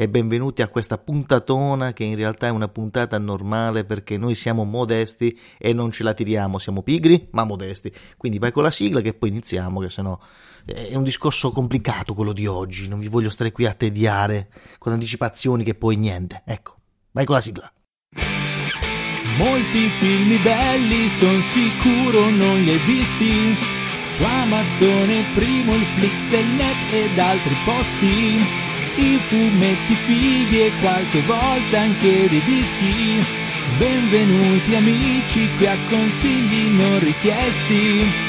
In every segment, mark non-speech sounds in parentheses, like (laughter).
E benvenuti a questa puntatona che in realtà è una puntata normale perché noi siamo modesti e non ce la tiriamo, siamo pigri ma modesti. Quindi vai con la sigla che poi iniziamo che sennò è un discorso complicato quello di oggi, non vi voglio stare qui a tediare con anticipazioni che poi niente. Ecco, vai con la sigla. Molti film belli, son sicuro non li hai visti. Su Amazon è primo il Flix del net ed altri posti i fumetti fighi e qualche volta anche dei dischi. Benvenuti amici qui a consigli non richiesti.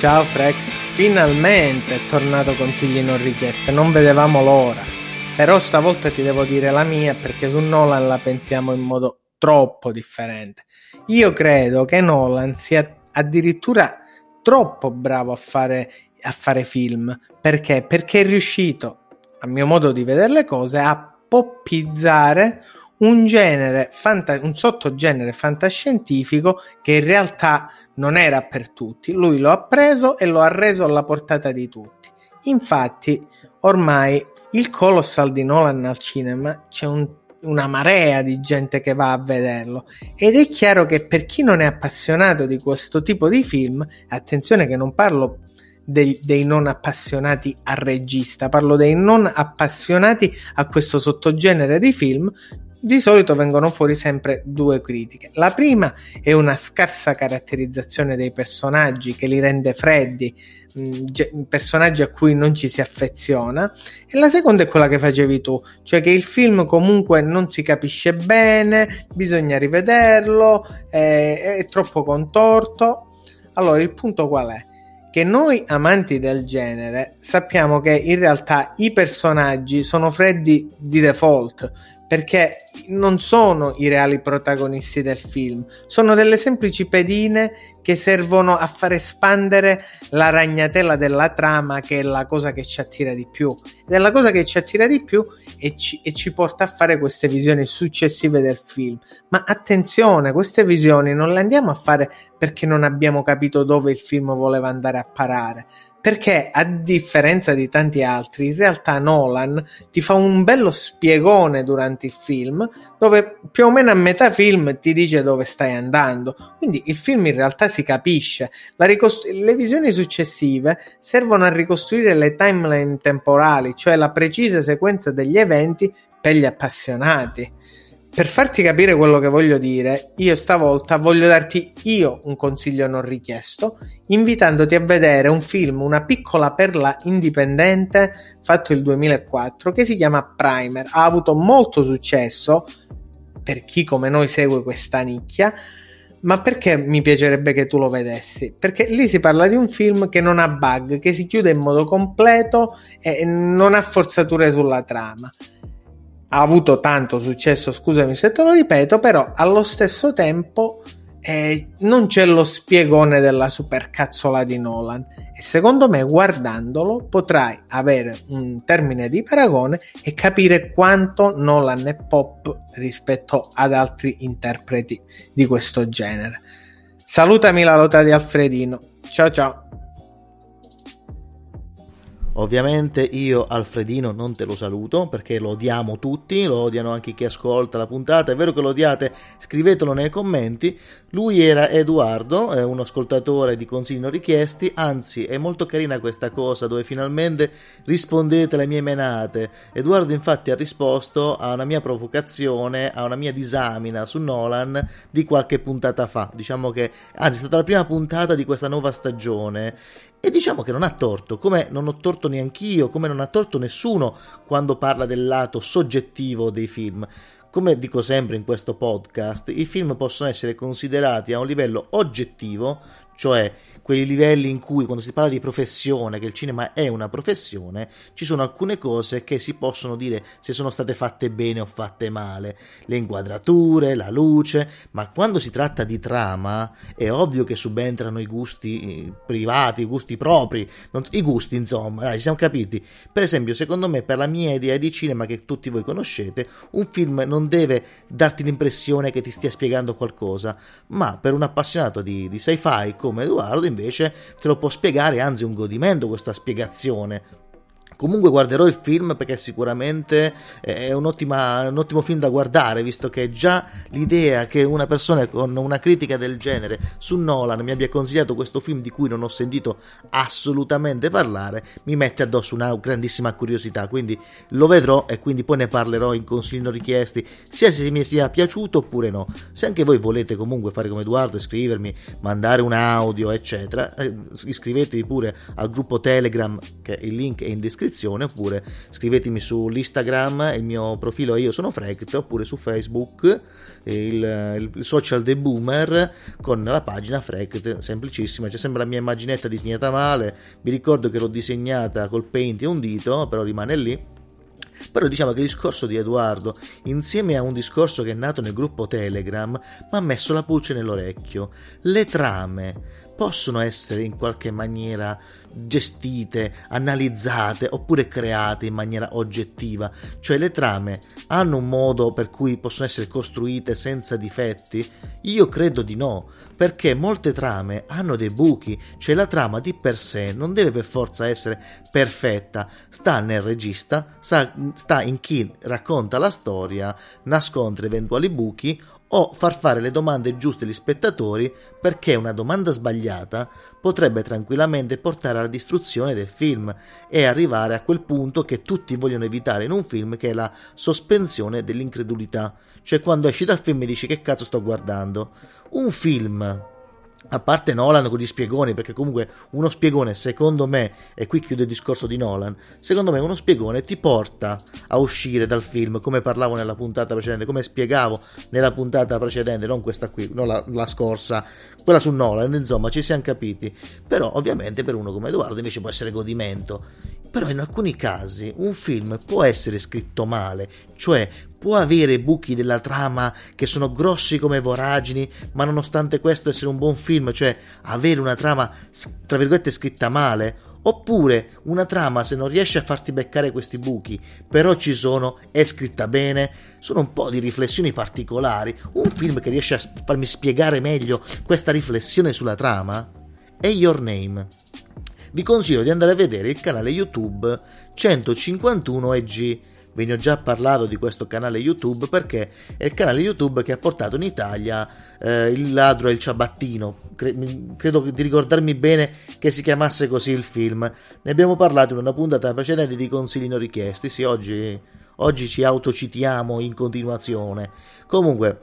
Ciao Freck, finalmente è tornato consigli non richiesti, non vedevamo l'ora. Però stavolta ti devo dire la mia perché su Nolan la pensiamo in modo troppo differente. Io credo che Nolan sia addirittura troppo bravo a fare, a fare film. Perché? Perché è riuscito, a mio modo di vedere le cose, a poppizzare un genere, fanta- un sottogenere fantascientifico che in realtà non era per tutti. Lui lo ha preso e lo ha reso alla portata di tutti. Infatti, ormai il Colossal di Nolan al cinema c'è un una marea di gente che va a vederlo ed è chiaro che per chi non è appassionato di questo tipo di film, attenzione che non parlo dei, dei, non appassionati al regista, parlo dei non appassionati a questo sottogenere di film, di solito vengono fuori sempre due critiche. La prima è una scarsa caratterizzazione dei personaggi che li rende freddi, personaggi a cui non ci si affeziona, e la seconda è quella che facevi tu, cioè che il film comunque non si capisce bene, bisogna rivederlo, è, è troppo contorto. Allora, il punto qual è? Che noi amanti del genere sappiamo che in realtà i personaggi sono freddi di default, perché non sono i reali protagonisti del film, sono delle semplici pedine che servono a far espandere la ragnatela della trama, che è la cosa che ci attira di più. Ed è la cosa che ci attira di più e ci, e ci porta a fare queste visioni successive del film. Ma attenzione, queste visioni non le andiamo a fare perché non abbiamo capito dove il film voleva andare a parare, perché a differenza di tanti altri, in realtà Nolan ti fa un bello spiegone durante il film, dove più o meno a metà film ti dice dove stai andando. Quindi il film in realtà si capisce. Ricost- le visioni successive servono a ricostruire le timeline temporali, cioè la precisa sequenza degli eventi per gli appassionati per farti capire quello che voglio dire, io stavolta voglio darti io un consiglio non richiesto, invitandoti a vedere un film, una piccola perla indipendente fatto il 2004 che si chiama Primer. Ha avuto molto successo per chi come noi segue questa nicchia, ma perché mi piacerebbe che tu lo vedessi? Perché lì si parla di un film che non ha bug, che si chiude in modo completo e non ha forzature sulla trama ha avuto tanto successo, scusami se te lo ripeto, però allo stesso tempo eh, non c'è lo spiegone della supercazzola di Nolan e secondo me guardandolo potrai avere un termine di paragone e capire quanto Nolan è pop rispetto ad altri interpreti di questo genere. Salutami la lotta di Alfredino. Ciao ciao. Ovviamente io Alfredino non te lo saluto perché lo odiamo tutti, lo odiano anche chi ascolta la puntata, è vero che lo odiate, scrivetelo nei commenti. Lui era Edoardo, un ascoltatore di consigli non richiesti, anzi è molto carina questa cosa dove finalmente rispondete alle mie menate. Edoardo infatti ha risposto a una mia provocazione, a una mia disamina su Nolan di qualche puntata fa, diciamo che anzi è stata la prima puntata di questa nuova stagione E diciamo che non ha torto, come non ho torto neanch'io, come non ha torto nessuno quando parla del lato soggettivo dei film. Come dico sempre in questo podcast, i film possono essere considerati a un livello oggettivo, cioè quei livelli in cui quando si parla di professione, che il cinema è una professione, ci sono alcune cose che si possono dire se sono state fatte bene o fatte male, le inquadrature, la luce, ma quando si tratta di trama è ovvio che subentrano i gusti eh, privati, i gusti propri, non, i gusti insomma, dai, ci siamo capiti. Per esempio, secondo me, per la mia idea di cinema che tutti voi conoscete, un film non deve darti l'impressione che ti stia spiegando qualcosa, ma per un appassionato di, di sci-fi come Edoardo invece te lo può spiegare, anzi un godimento questa spiegazione Comunque guarderò il film perché sicuramente è un, ottima, un, ottimo film da guardare, visto che già l'idea che una persona con una critica del genere su Nolan mi abbia consigliato questo film di cui non ho sentito assolutamente parlare mi mette addosso una grandissima curiosità. Quindi lo vedrò e quindi poi ne parlerò in consigli non richiesti, sia se mi sia piaciuto oppure no. Se anche voi volete comunque fare come Edoardo, iscrivermi, mandare un audio, eccetera, eh, iscrivetevi pure al gruppo Telegram, che il link è in descrizione descrizione oppure scrivetemi sull'Instagram, il mio profilo io sono Frect oppure su Facebook il, il social dei boomer con la pagina Frect, semplicissima, c'è sempre la mia immaginetta disegnata male, vi ricordo che l'ho disegnata col paint e un dito, però rimane lì. Però diciamo che il discorso di Edoardo, insieme a un discorso che è nato nel gruppo Telegram, mi ha messo la pulce nell'orecchio. Le trame possono essere in qualche maniera gestite, analizzate oppure create in maniera oggettiva, cioè le trame hanno un modo per cui possono essere costruite senza difetti? Io credo di no, perché molte trame hanno dei buchi, cioè la trama di per sé non deve per forza essere perfetta, sta nel regista, sta in chi racconta la storia, nascondere eventuali buchi o far fare le domande giuste agli spettatori perché una domanda sbagliata potrebbe tranquillamente portare alla distruzione del film e arrivare a quel punto che tutti vogliono evitare in un film che è la sospensione dell'incredulità, cioè quando esci dal film e dici che cazzo sto guardando. Un film a parte Nolan con gli spiegoni, perché comunque uno spiegone, secondo me, e qui chiudo il discorso di Nolan, secondo me uno spiegone ti porta a uscire dal film, come parlavo nella puntata precedente, come spiegavo nella puntata precedente, non questa qui, non la, la scorsa, quella su Nolan, insomma, ci siamo capiti. Però ovviamente per uno come Edoardo invece può essere godimento. Però in alcuni casi un film può essere scritto male, cioè può avere buchi della trama che sono grossi come voragini, ma nonostante questo essere un buon film, cioè avere una trama tra virgolette scritta male, oppure una trama se non riesce a farti beccare questi buchi, però ci sono, è scritta bene, sono un po' di riflessioni particolari, un film che riesce a farmi spiegare meglio questa riflessione sulla trama è Your Name vi consiglio di andare a vedere il canale YouTube 151 EG. Ve ne ho già parlato di questo canale YouTube perché è il canale YouTube che ha portato in Italia eh, Il ladro e il ciabattino. Cre- credo di ricordarmi bene che si chiamasse così il film. Ne abbiamo parlato in una puntata precedente di consigli non richiesti. Sì, oggi, oggi ci autocitiamo in continuazione. Comunque,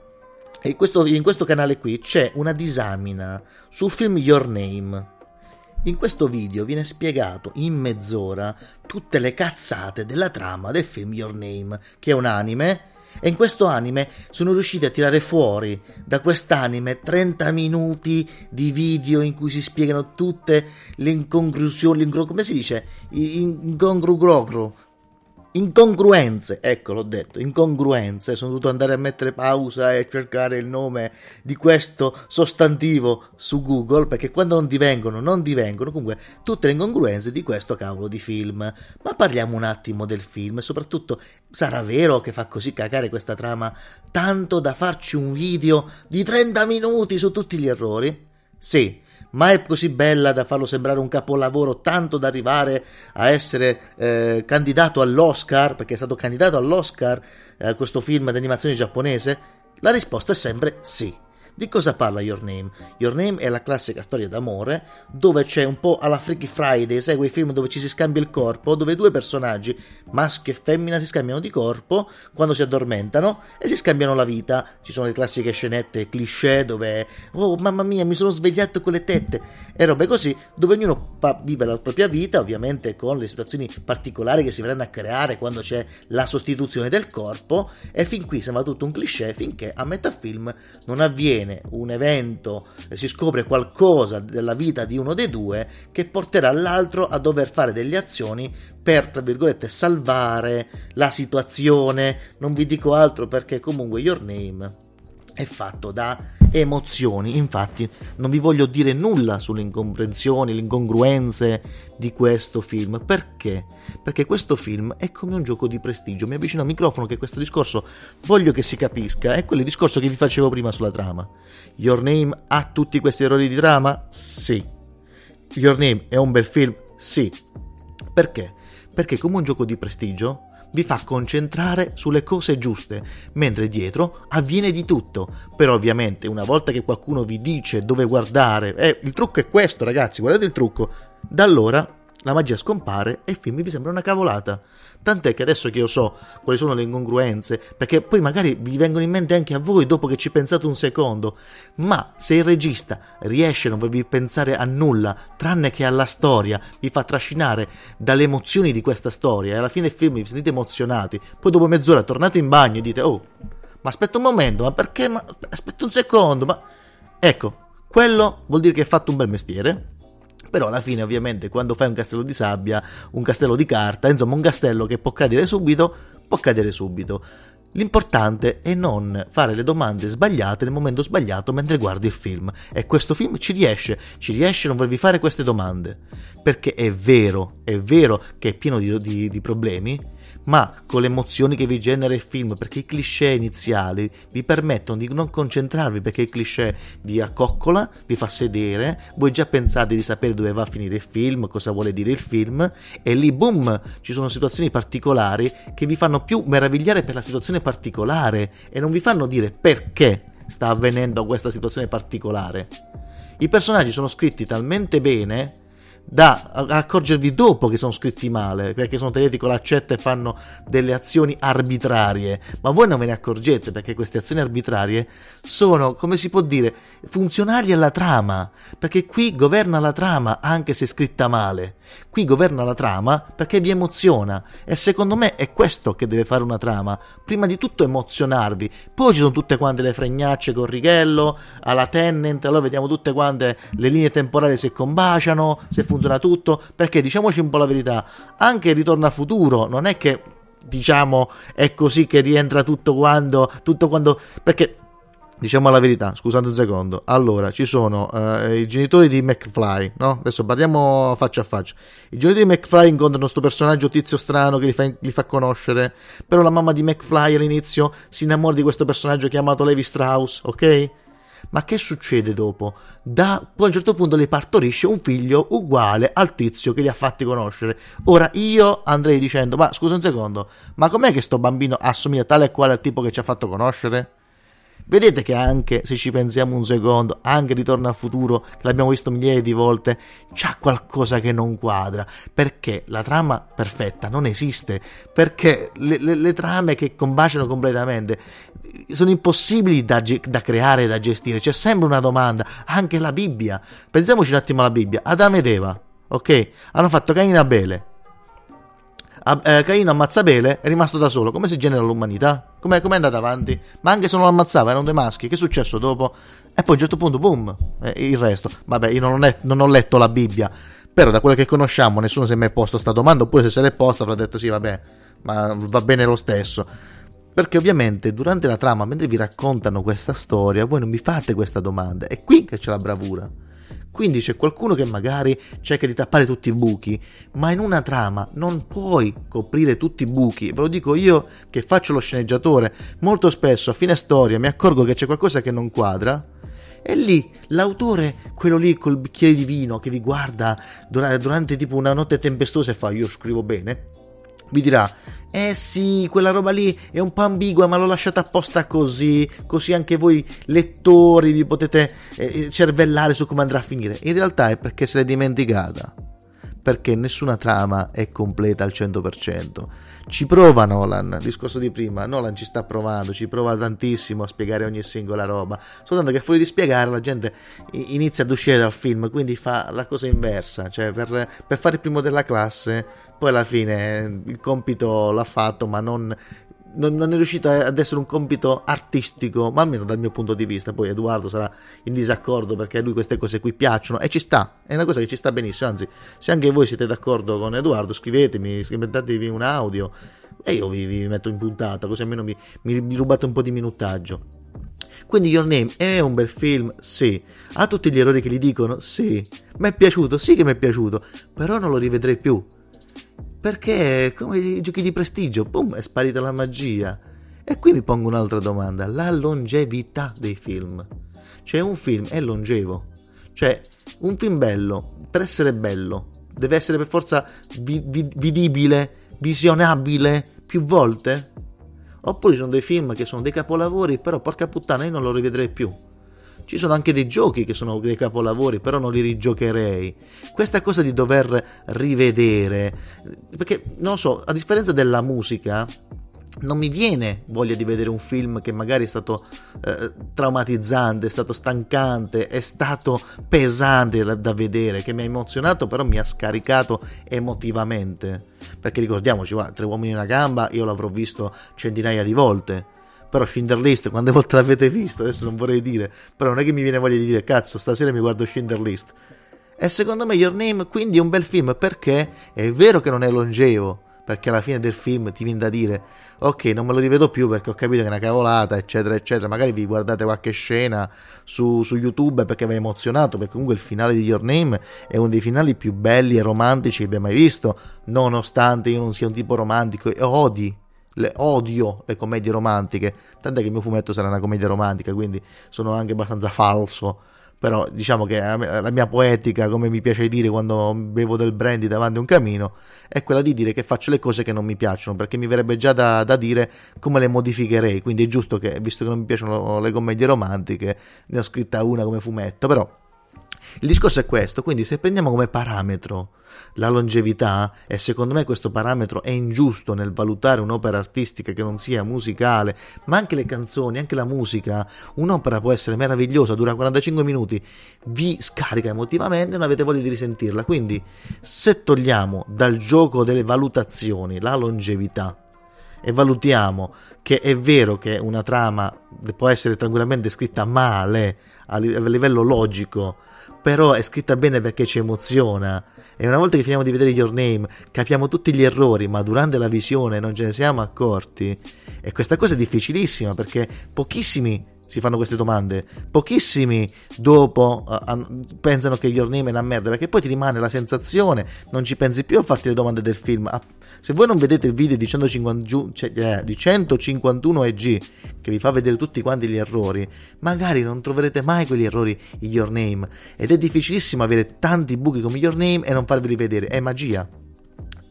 in questo, in questo canale qui c'è una disamina sul film Your Name in questo video viene spiegato in mezz'ora tutte le cazzate della trama del film Your Name, che è un anime, e in questo anime sono riusciti a tirare fuori da quest'anime 30 minuti di video in cui si spiegano tutte le incongrusioni, come si dice? Incongrugrogro, incongruenze, ecco l'ho detto, incongruenze, sono dovuto andare a mettere pausa e cercare il nome di questo sostantivo su Google perché quando non divengono, non divengono comunque tutte le incongruenze di questo cavolo di film. Ma parliamo un attimo del film e soprattutto sarà vero che fa così cagare questa trama tanto da farci un video di 30 minuti su tutti gli errori? Sì, ma è così bella da farlo sembrare un capolavoro tanto da arrivare a essere eh, candidato all'Oscar, perché è stato candidato all'Oscar eh, questo film d'animazione giapponese? La risposta è sempre sì. Di cosa parla Your Name? Your Name è la classica storia d'amore dove c'è un po' alla Freaky Friday, sai quei film dove ci si scambia il corpo, dove due personaggi, maschio e femmina, si scambiano di corpo quando si addormentano e si scambiano la vita. Ci sono le classiche scenette cliché dove, oh mamma mia, mi sono svegliato con le tette e robe così, dove ognuno vive la propria vita, ovviamente con le situazioni particolari che si verranno a creare quando c'è la sostituzione del corpo e fin qui sembra tutto un cliché finché a metà film non avviene avviene un evento, si scopre qualcosa della vita di uno dei due che porterà l'altro a dover fare delle azioni per, tra virgolette, salvare la situazione. Non vi dico altro perché comunque Your Name è fatto da emozioni. Infatti, non vi voglio dire nulla sulle incomprensioni, le incongruenze di questo film. Perché? Perché questo film è come un gioco di prestigio. Mi avvicino al microfono che questo discorso voglio che si capisca. È quel discorso che vi facevo prima sulla trama. Your Name ha tutti questi errori di trama? Sì. Your Name è un bel film? Sì. Perché? Perché come un gioco di prestigio vi fa concentrare sulle cose giuste, mentre dietro avviene di tutto. Però ovviamente una volta che qualcuno vi dice dove guardare, eh, il trucco è questo ragazzi, guardate il trucco, da allora la magia scompare e il film vi sembra una cavolata. Tant'è che adesso che io so quali sono le incongruenze, perché poi magari vi vengono in mente anche a voi dopo che ci pensate un secondo, ma se il regista riesce a non farvi pensare a nulla, tranne che alla storia, vi fa trascinare dalle emozioni di questa storia e alla fine del film vi sentite emozionati, poi dopo mezz'ora tornate in bagno e dite "Oh, ma aspetta un momento, ma perché? Ma aspetta un secondo, ma ecco, quello vuol dire che hai fatto un bel mestiere però alla fine ovviamente quando fai un castello di sabbia, un castello di carta, insomma un castello che può cadere subito, può cadere subito. L'importante è non fare le domande sbagliate nel momento sbagliato mentre guardi il film. E questo film ci riesce, ci riesce a non farvi fare queste domande. Perché è vero, è vero che è pieno di, di, di problemi, ma con le emozioni che vi genera il film, perché i cliché iniziali vi permettono di non concentrarvi, perché il cliché vi accoccola, vi fa sedere, voi già pensate di sapere dove va a finire il film, cosa vuole dire il film, e lì boom, ci sono situazioni particolari che vi fanno più meravigliare per la situazione particolare e non vi fanno dire perché sta avvenendo questa situazione particolare. I personaggi sono scritti talmente bene da accorgervi dopo che sono scritti male, perché sono tagliati con l'accetta e fanno delle azioni arbitrarie, ma voi non ve ne accorgete perché queste azioni arbitrarie sono, come si può dire, funzionali alla trama, perché qui governa la trama anche se scritta male, qui governa la trama perché vi emoziona. E secondo me è questo che deve fare una trama, prima di tutto emozionarvi, poi ci sono tutte quante le fregnacce con Righello, alla Tennant, allora vediamo tutte quante le linee temporali se combaciano, se funziona tutto, perché diciamoci un po' la verità, anche ritorno a futuro non è che diciamo è così che rientra tutto quando, tutto quando perché diciamo la verità, scusate un secondo. Allora, ci sono uh, i genitori di McFly, no? Adesso parliamo faccia a faccia. I genitori di McFly incontrano questo personaggio tizio strano che li fa, li fa, conoscere, però la mamma di McFly all'inizio si innamora di questo personaggio chiamato Levi Strauss, ok? Ma che succede dopo? Da, poi a un certo punto le partorisce un figlio uguale al tizio che li ha fatti conoscere. Ora io andrei dicendo: Ma scusa un secondo, ma com'è che sto bambino assomiglia tale e quale al tipo che ci ha fatto conoscere? Vedete che anche se ci pensiamo un secondo, anche Ritorno al futuro, che l'abbiamo visto migliaia di volte, c'ha qualcosa che non quadra. Perché la trama perfetta non esiste. Perché le, le, le trame che combaciano completamente sono impossibili da, da creare e da gestire. C'è sempre una domanda. Anche la Bibbia. Pensiamoci un attimo alla Bibbia. Adamo ed Eva, ok? Hanno fatto Caino e Abele eh, Caino ammazza Abele, è rimasto da solo. Come si genera l'umanità? Come è andata avanti? Ma anche se non ammazzava, erano dei maschi. Che è successo dopo? E poi a un certo punto, boom, eh, il resto. Vabbè, io non, è, non ho letto la Bibbia, però da quello che conosciamo nessuno si è mai posto questa domanda, oppure se se l'è posta avrà detto sì, vabbè, ma va bene lo stesso. Perché ovviamente durante la trama, mentre vi raccontano questa storia, voi non vi fate questa domanda. È qui che c'è la bravura. Quindi c'è qualcuno che magari cerca di tappare tutti i buchi, ma in una trama non puoi coprire tutti i buchi. Ve lo dico io che faccio lo sceneggiatore, molto spesso a fine storia mi accorgo che c'è qualcosa che non quadra. E lì l'autore, quello lì col bicchiere di vino che vi guarda durante, durante tipo una notte tempestosa e fa io scrivo bene, vi dirà eh sì, quella roba lì è un po' ambigua, ma l'ho lasciata apposta così, così anche voi lettori vi potete eh, cervellare su come andrà a finire. In realtà è perché se l'è dimenticata perché nessuna trama è completa al 100%. Ci prova Nolan, discorso di prima, Nolan ci sta provando, ci prova tantissimo a spiegare ogni singola roba, soltanto che fuori di spiegare la gente inizia ad uscire dal film, quindi fa la cosa inversa, cioè per, per fare il primo della classe, poi alla fine il compito l'ha fatto, ma non non, non, è riuscito ad essere un compito artistico, ma almeno dal mio punto di vista. Poi Edoardo sarà in disaccordo perché a lui queste cose qui piacciono e ci sta, è una cosa che ci sta benissimo. Anzi, se anche voi siete d'accordo con Edoardo, scrivetemi, scrivetevi un audio e io vi, vi metto in puntata, così almeno mi, mi, rubate un po' di minutaggio. Quindi Your Name è un bel film? Sì. Ha tutti gli errori che gli dicono? Sì. Mi è piaciuto? Sì che mi è piaciuto, però non lo rivedrei più perché come i giochi di prestigio, boom, è sparita la magia. E qui mi pongo un'altra domanda, la longevità dei film. Cioè un film è longevo. Cioè un film bello, per essere bello, deve essere per forza vi- vi- vidibile, visionabile più volte? Oppure ci sono dei film che sono dei capolavori, però porca puttana io non lo rivedrei più. Ci sono anche dei giochi che sono dei capolavori, però non li rigiocherei. Questa cosa di dover rivedere, perché non so, a differenza della musica, non mi viene voglia di vedere un film che magari è stato eh, traumatizzante, è stato stancante, è stato pesante da, da, vedere, che mi ha emozionato, però mi ha scaricato emotivamente. Perché ricordiamoci, va, Tre uomini in una gamba, io l'avrò visto centinaia di volte però Schindler List, quante (laughs) volte l'avete visto? Adesso non vorrei dire, però non è che mi viene voglia di dire cazzo, stasera mi guardo Schindler List. E secondo me Your Name quindi è un bel film perché è vero che non è longevo, perché alla fine del film ti viene da dire ok non me lo rivedo più perché ho capito che è una cavolata eccetera eccetera magari vi guardate qualche scena su, su YouTube perché vi ha emozionato perché comunque il finale di Your Name è uno dei finali più belli e romantici che abbia mai visto nonostante io non sia un tipo romantico e odi le, odio le commedie romantiche, tant'è che il mio fumetto sarà una commedia romantica, quindi sono anche abbastanza falso. Però diciamo che la mia poetica, come mi piace dire quando bevo del brandy davanti a un camino, è quella di dire che faccio le cose che non mi piacciono, perché mi verrebbe già da, da dire come le modificherei. Quindi è giusto che, visto che non mi piacciono le commedie romantiche, ne ho scritta una come fumetto. Però il discorso è questo, quindi se prendiamo come parametro la longevità, e secondo me questo parametro è ingiusto nel valutare un'opera artistica che non sia musicale, ma anche le canzoni, anche la musica, un'opera può essere meravigliosa, dura 45 minuti, vi scarica emotivamente e non avete voglia di risentirla, quindi se togliamo dal gioco delle valutazioni la longevità, e valutiamo che è vero che una trama può essere tranquillamente scritta male a livello logico, però è scritta bene perché ci emoziona. E una volta che finiamo di vedere Your Name, capiamo tutti gli errori, ma durante la visione non ce ne siamo accorti. E questa cosa è difficilissima perché pochissimi si fanno queste domande. Pochissimi dopo uh, pensano che Your Name è una merda, perché poi ti rimane la sensazione, non ci pensi più a farti le domande del film. Ah, se voi non vedete il video di, 150, cioè, eh, di 151 EG che vi fa vedere tutti quanti gli errori, magari non troverete mai quegli errori in Your Name. Ed è difficilissimo avere tanti buchi come Your Name e non farveli vedere. È magia.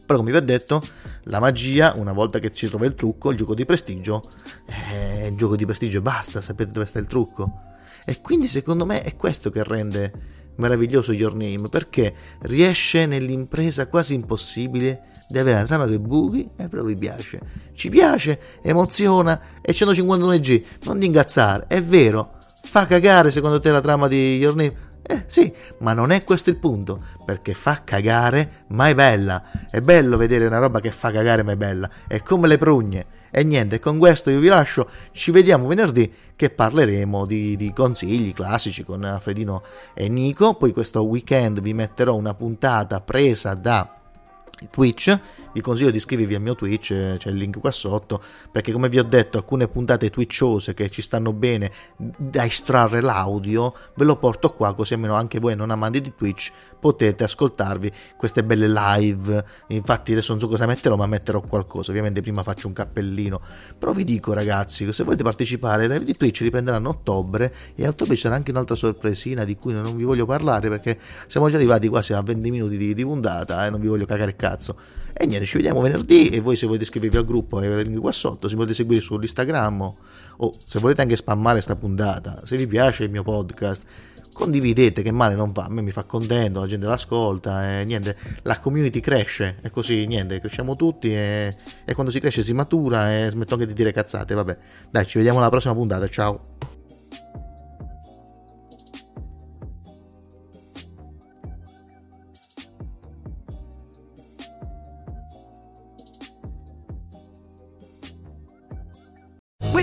Però come vi ho detto, la magia, una volta che ci trova il trucco, il gioco di prestigio, è il gioco di prestigio e basta, sapete dove sta il trucco. E quindi secondo me è questo che rende meraviglioso Your Name, perché riesce nell'impresa quasi impossibile di avere una trama che buchi e però vi piace. Ci piace, emoziona e 151 G, non ti ingazzare, è vero, fa cagare secondo te la trama di Your Name? Eh sì, ma non è questo il punto, perché fa cagare, ma è bella. È bello vedere una roba che fa cagare, ma è bella. È come le prugne. E niente, con questo io vi lascio. Ci vediamo venerdì che parleremo di, di consigli classici con Alfredino e Nico. Poi questo weekend vi metterò una puntata presa da Twitch, vi consiglio di iscrivervi al mio Twitch, eh, c'è il link qua sotto, perché come vi ho detto alcune puntate twitchose che ci stanno bene da estrarre l'audio, ve lo porto qua così almeno anche voi non amanti di Twitch potete ascoltarvi queste belle live. Infatti adesso non so cosa metterò, ma metterò qualcosa. Ovviamente prima faccio un cappellino. Però vi dico ragazzi, se volete partecipare, le live di Twitch riprenderanno a ottobre e a ottobre sarà anche un'altra sorpresina di cui non vi voglio parlare perché siamo già arrivati quasi a 20 minuti di, di puntata e non vi voglio cagare il cazzo. E niente, ci vediamo venerdì e voi se volete iscrivervi al gruppo e link qua sotto, se volete seguire sull'Instagram o se volete anche spammare sta puntata, se vi piace il mio podcast, condividete che male non va, a me mi fa contento, la gente l'ascolta e niente, la community cresce e così niente, cresciamo tutti e, e quando si cresce si matura e smetto anche di dire cazzate, vabbè. Dai, ci vediamo alla prossima puntata, ciao.